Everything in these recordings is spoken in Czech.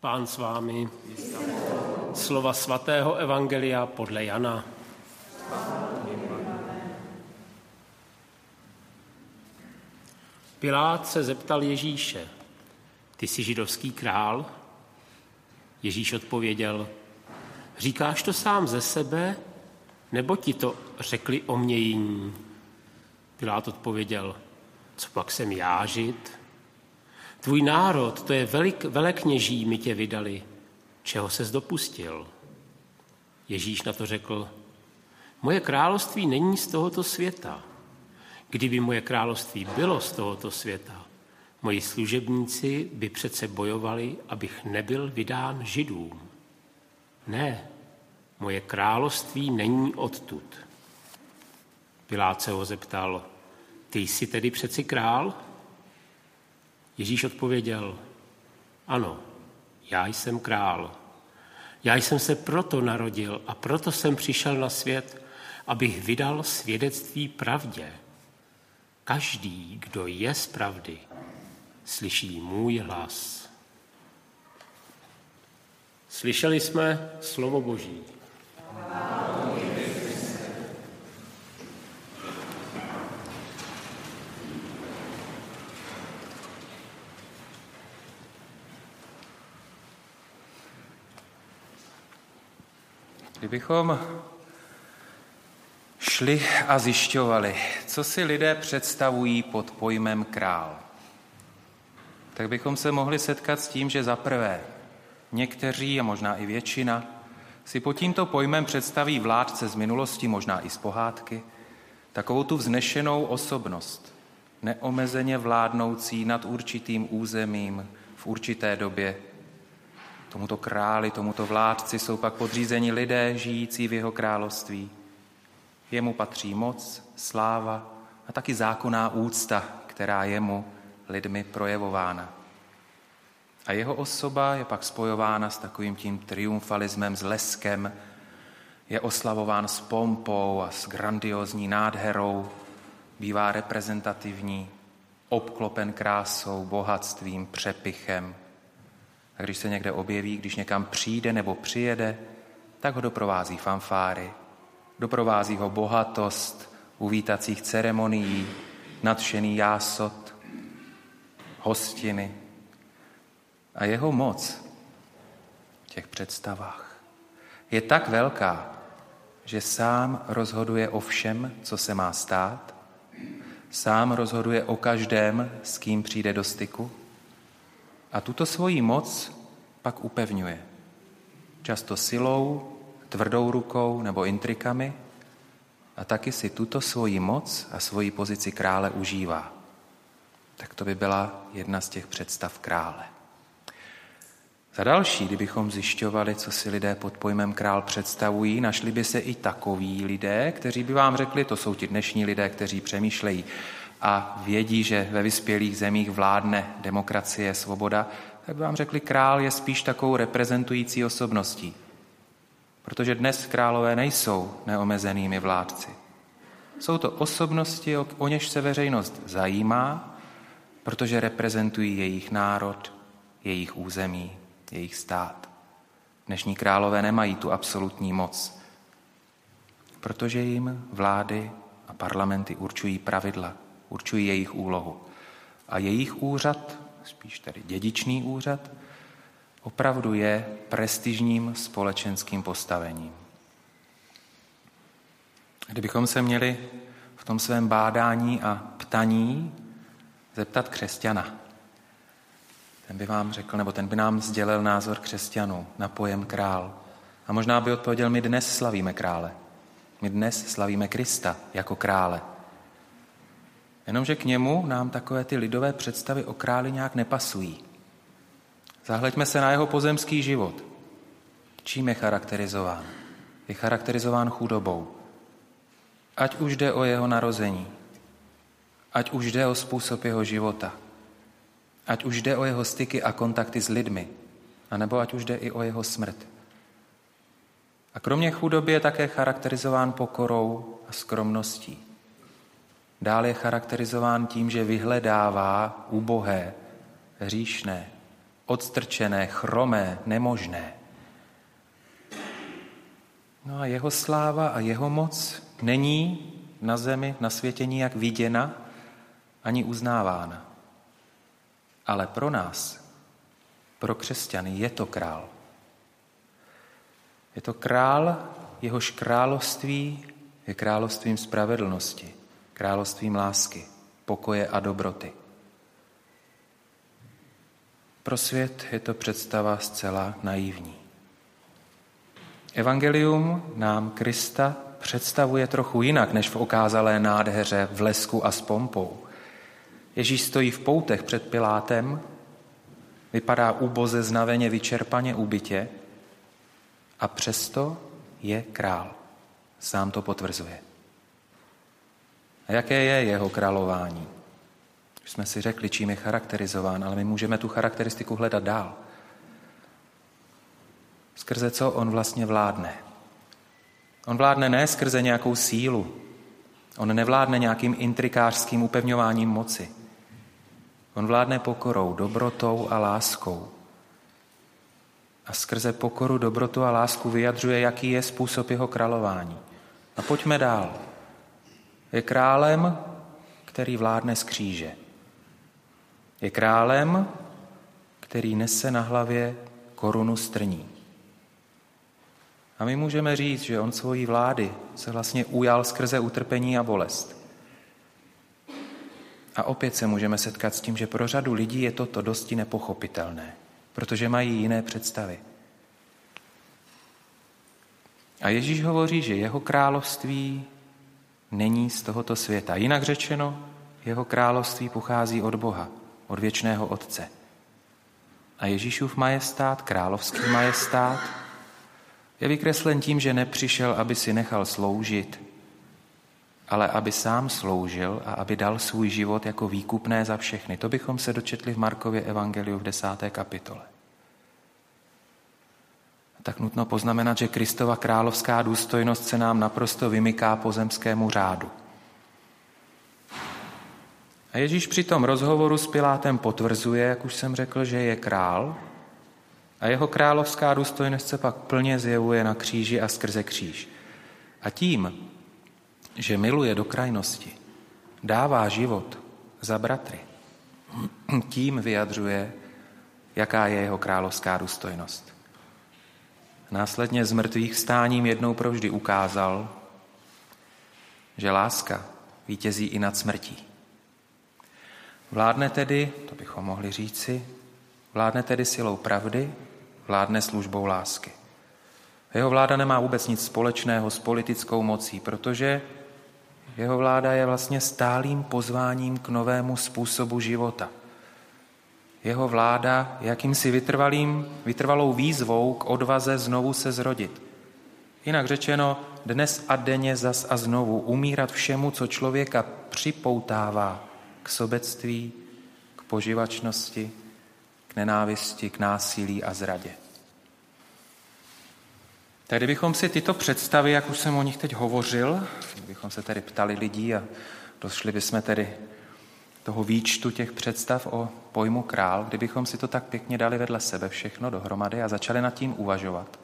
Pán s vámi. Slova svatého Evangelia podle Jana. Pilát se zeptal Ježíše, ty jsi židovský král? Ježíš odpověděl, říkáš to sám ze sebe, nebo ti to řekli o mě jiní? Pilát odpověděl, co pak jsem já žid? Tvůj národ, to je velik, velekněží, mi tě vydali. Čeho ses dopustil? Ježíš na to řekl, moje království není z tohoto světa. Kdyby moje království bylo z tohoto světa, moji služebníci by přece bojovali, abych nebyl vydán židům. Ne, moje království není odtud. Pilát se ho zeptal, ty jsi tedy přeci král? Ježíš odpověděl, ano, já jsem král. Já jsem se proto narodil a proto jsem přišel na svět, abych vydal svědectví pravdě. Každý, kdo je z pravdy, slyší můj hlas. Slyšeli jsme slovo Boží. Kdybychom šli a zjišťovali, co si lidé představují pod pojmem král, tak bychom se mohli setkat s tím, že za prvé někteří a možná i většina si pod tímto pojmem představí vládce z minulosti, možná i z pohádky, takovou tu vznešenou osobnost, neomezeně vládnoucí nad určitým územím v určité době Tomuto králi, tomuto vládci jsou pak podřízeni lidé žijící v jeho království. Jemu patří moc, sláva a taky zákonná úcta, která je mu lidmi projevována. A jeho osoba je pak spojována s takovým tím triumfalismem, s leskem, je oslavován s pompou a s grandiozní nádherou, bývá reprezentativní, obklopen krásou, bohatstvím, přepichem – a když se někde objeví, když někam přijde nebo přijede, tak ho doprovází fanfáry, doprovází ho bohatost uvítacích ceremonií, nadšený jásot, hostiny. A jeho moc v těch představách je tak velká, že sám rozhoduje o všem, co se má stát, sám rozhoduje o každém, s kým přijde do styku, a tuto svoji moc pak upevňuje. Často silou, tvrdou rukou nebo intrikami a taky si tuto svoji moc a svoji pozici krále užívá. Tak to by byla jedna z těch představ krále. Za další, kdybychom zjišťovali, co si lidé pod pojmem král představují, našli by se i takoví lidé, kteří by vám řekli, to jsou ti dnešní lidé, kteří přemýšlejí a vědí, že ve vyspělých zemích vládne demokracie, svoboda, tak by vám řekli, král je spíš takovou reprezentující osobností. Protože dnes králové nejsou neomezenými vládci. Jsou to osobnosti, o něž se veřejnost zajímá, protože reprezentují jejich národ, jejich území, jejich stát. Dnešní králové nemají tu absolutní moc, protože jim vlády a parlamenty určují pravidla, určují jejich úlohu. A jejich úřad, spíš tedy dědičný úřad, opravdu je prestižním společenským postavením. Kdybychom se měli v tom svém bádání a ptaní zeptat křesťana, ten by vám řekl, nebo ten by nám sdělil názor křesťanů na pojem král. A možná by odpověděl, my dnes slavíme krále. My dnes slavíme Krista jako krále. Jenomže k němu nám takové ty lidové představy o králi nějak nepasují. Zahleďme se na jeho pozemský život. Čím je charakterizován? Je charakterizován chudobou. Ať už jde o jeho narození, ať už jde o způsob jeho života, ať už jde o jeho styky a kontakty s lidmi, anebo ať už jde i o jeho smrt. A kromě chudoby je také charakterizován pokorou a skromností. Dál je charakterizován tím, že vyhledává ubohé, hříšné, odstrčené, chromé, nemožné. No a jeho sláva a jeho moc není na zemi, na světě nijak viděna ani uznávána. Ale pro nás, pro křesťany, je to král. Je to král, jehož království je královstvím spravedlnosti, královstvím lásky, pokoje a dobroty. Pro svět je to představa zcela naivní. Evangelium nám Krista představuje trochu jinak než v okázalé nádheře v lesku a s pompou. Ježíš stojí v poutech před Pilátem, vypadá uboze, znaveně, vyčerpaně, ubytě a přesto je král. Sám to potvrzuje. A jaké je jeho králování? Už jsme si řekli, čím je charakterizován, ale my můžeme tu charakteristiku hledat dál. Skrze co on vlastně vládne? On vládne ne skrze nějakou sílu. On nevládne nějakým intrikářským upevňováním moci. On vládne pokorou, dobrotou a láskou. A skrze pokoru, dobrotu a lásku vyjadřuje, jaký je způsob jeho králování. A pojďme dál. Je králem, který vládne z kříže. Je králem, který nese na hlavě korunu strní. A my můžeme říct, že on svojí vlády se vlastně ujal skrze utrpení a bolest. A opět se můžeme setkat s tím, že pro řadu lidí je toto dosti nepochopitelné, protože mají jiné představy. A Ježíš hovoří, že jeho království není z tohoto světa. Jinak řečeno, jeho království pochází od Boha, od věčného Otce. A Ježíšův majestát, královský majestát, je vykreslen tím, že nepřišel, aby si nechal sloužit, ale aby sám sloužil a aby dal svůj život jako výkupné za všechny. To bychom se dočetli v Markově evangeliu v desáté kapitole. Tak nutno poznamenat, že Kristova královská důstojnost se nám naprosto vymyká pozemskému řádu. A Ježíš při tom rozhovoru s Pilátem potvrzuje, jak už jsem řekl, že je král a jeho královská důstojnost se pak plně zjevuje na kříži a skrze kříž. A tím, že miluje do krajnosti, dává život za bratry, tím vyjadřuje, jaká je jeho královská důstojnost. Následně z mrtvých vstáním jednou provždy ukázal, že láska vítězí i nad smrtí. Vládne tedy, to bychom mohli říci, vládne tedy silou pravdy, vládne službou lásky. Jeho vláda nemá vůbec nic společného s politickou mocí, protože jeho vláda je vlastně stálým pozváním k novému způsobu života. Jeho vláda jakýmsi vytrvalým, vytrvalou výzvou k odvaze znovu se zrodit. Jinak řečeno, dnes a denně zas a znovu umírat všemu, co člověka připoutává k sobectví, k poživačnosti, k nenávisti, k násilí a zradě. Tak kdybychom si tyto představy, jak už jsem o nich teď hovořil, kdybychom se tedy ptali lidí a došli bychom tedy toho výčtu těch představ o pojmu král, kdybychom si to tak pěkně dali vedle sebe všechno dohromady a začali nad tím uvažovat,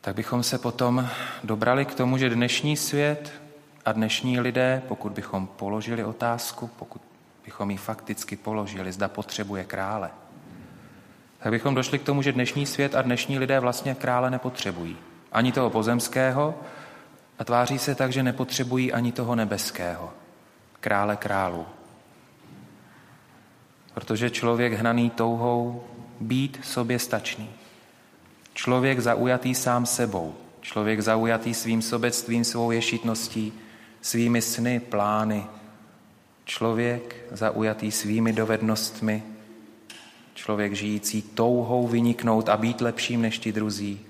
tak bychom se potom dobrali k tomu, že dnešní svět a dnešní lidé, pokud bychom položili otázku, pokud bychom ji fakticky položili, zda potřebuje krále, tak bychom došli k tomu, že dnešní svět a dnešní lidé vlastně krále nepotřebují. Ani toho pozemského a tváří se tak, že nepotřebují ani toho nebeského. Krále králů. Protože člověk hnaný touhou být sobě stačný. Člověk zaujatý sám sebou. Člověk zaujatý svým sobectvím, svou ješitností, svými sny, plány. Člověk zaujatý svými dovednostmi, člověk žijící touhou vyniknout a být lepším než ti druzí,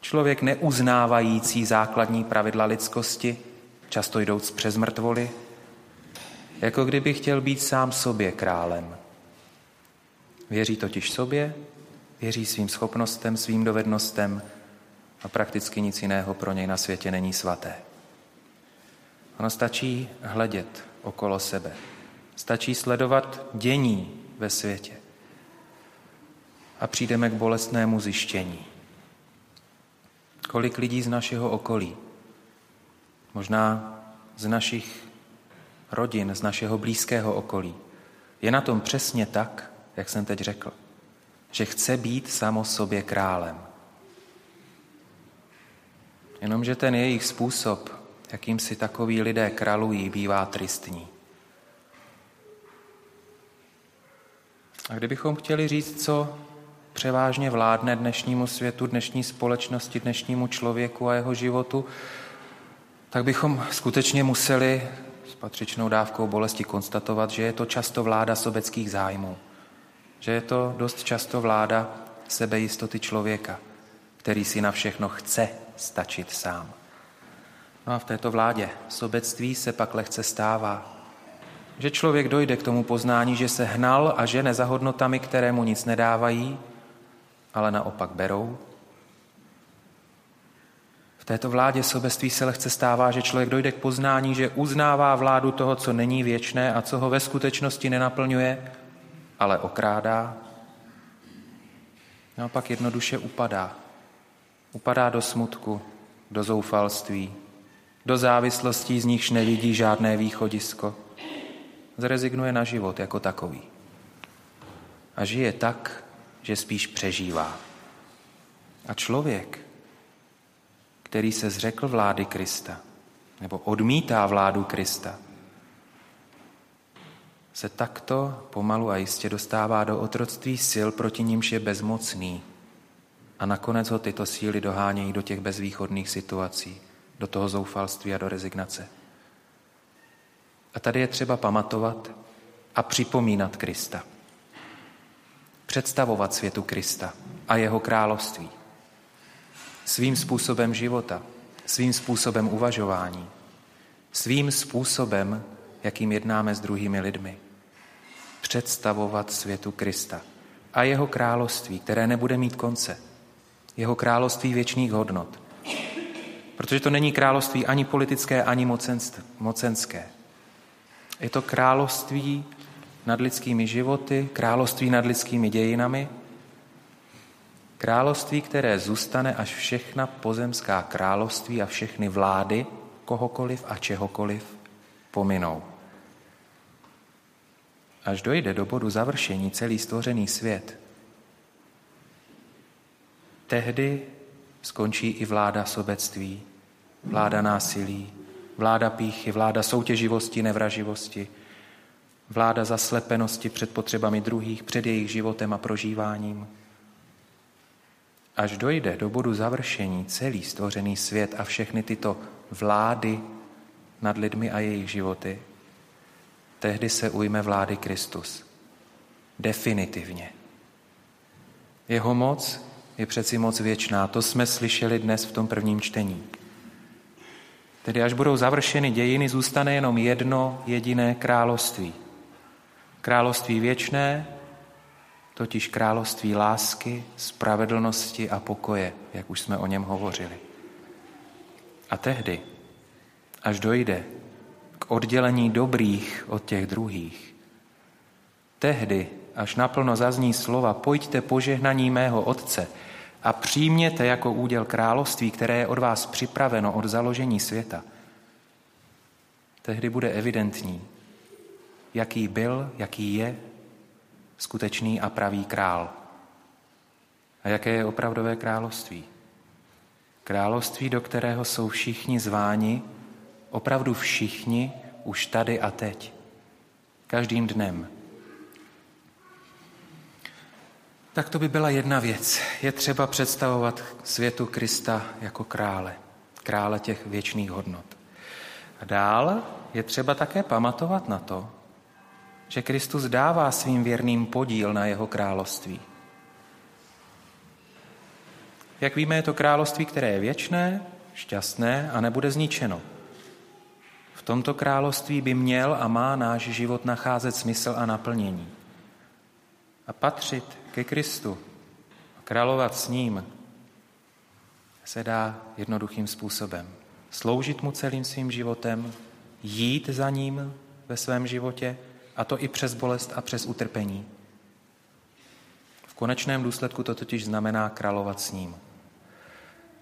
člověk neuznávající základní pravidla lidskosti, často jdouc přes mrtvoli, jako kdyby chtěl být sám sobě králem. Věří totiž sobě, věří svým schopnostem, svým dovednostem a prakticky nic jiného pro něj na světě není svaté. Ono stačí hledět okolo sebe. Stačí sledovat dění ve světě. A přijdeme k bolestnému zjištění. Kolik lidí z našeho okolí, možná z našich rodin, z našeho blízkého okolí, je na tom přesně tak, jak jsem teď řekl, že chce být samo sobě králem. Jenomže ten jejich způsob, jakým si takoví lidé kralují, bývá tristní. A kdybychom chtěli říct, co převážně vládne dnešnímu světu, dnešní společnosti, dnešnímu člověku a jeho životu, tak bychom skutečně museli patřičnou dávkou bolesti konstatovat, že je to často vláda sobeckých zájmů, že je to dost často vláda sebejistoty člověka, který si na všechno chce stačit sám. No a v této vládě sobectví se pak lehce stává, že člověk dojde k tomu poznání, že se hnal a že za hodnotami, které mu nic nedávají, ale naopak berou. Této vládě sobectví se lehce stává, že člověk dojde k poznání, že uznává vládu toho, co není věčné a co ho ve skutečnosti nenaplňuje, ale okrádá. Naopak jednoduše upadá. Upadá do smutku, do zoufalství, do závislostí, z nichž nevidí žádné východisko. Zrezignuje na život jako takový. A žije tak, že spíš přežívá. A člověk, který se zřekl vlády Krista, nebo odmítá vládu Krista, se takto pomalu a jistě dostává do otroctví sil, proti nímž je bezmocný. A nakonec ho tyto síly dohánějí do těch bezvýchodných situací, do toho zoufalství a do rezignace. A tady je třeba pamatovat a připomínat Krista. Představovat světu Krista a jeho království. Svým způsobem života, svým způsobem uvažování, svým způsobem, jakým jednáme s druhými lidmi. Představovat světu Krista a jeho království, které nebude mít konce. Jeho království věčných hodnot. Protože to není království ani politické, ani mocenské. Je to království nad lidskými životy, království nad lidskými dějinami, království, které zůstane, až všechna pozemská království a všechny vlády kohokoliv a čehokoliv pominou. Až dojde do bodu završení celý stvořený svět, tehdy skončí i vláda sobectví, vláda násilí, vláda píchy, vláda soutěživosti, nevraživosti, vláda zaslepenosti před potřebami druhých, před jejich životem a prožíváním. Až dojde do bodu završení celý stvořený svět a všechny tyto vlády nad lidmi a jejich životy, tehdy se ujme vlády Kristus. Definitivně. Jeho moc je přeci moc věčná. To jsme slyšeli dnes v tom prvním čtení. Tedy až budou završeny dějiny, zůstane jenom jedno jediné království. Království věčné, totiž království lásky, spravedlnosti a pokoje, jak už jsme o něm hovořili. A tehdy, až dojde k oddělení dobrých od těch druhých, tehdy, až naplno zazní slova, pojďte požehnaní mého Otce, a přijměte jako úděl království, které je od vás připraveno od založení světa, tehdy bude evidentní, jaký byl, jaký je skutečný a pravý král. A jaké je opravdové království? Království, do kterého jsou všichni zváni, opravdu všichni, už tady a teď, každým dnem, Tak to by byla jedna věc. Je třeba představovat světu Krista jako krále, krále těch věčných hodnot. A dál je třeba také pamatovat na to, že Kristus dává svým věrným podíl na jeho království. Jak víme, je to království, které je věčné, šťastné a nebude zničeno. V tomto království by měl a má náš život nacházet smysl a naplnění. A patřit ke Kristu a královat s ním se dá jednoduchým způsobem. Sloužit mu celým svým životem, jít za ním ve svém životě, a to i přes bolest a přes utrpení. konečném důsledku to totiž znamená královat s ním.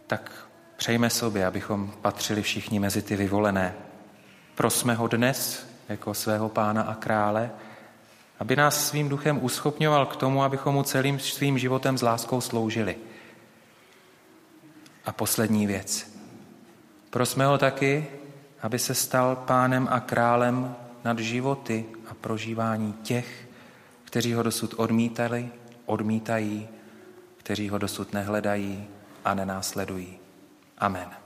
Tak přejme sobě, abychom patřili všichni mezi ty vyvolené. Prosme ho dnes jako svého pána a krále, aby nás svým duchem uschopňoval k tomu, abychom mu celým svým životem s láskou sloužili. A poslední věc. Prosme ho taky, aby se stal pánem a králem nad životy prožívání těch, kteří ho dosud odmítali, odmítají, kteří ho dosud nehledají a nenásledují. Amen.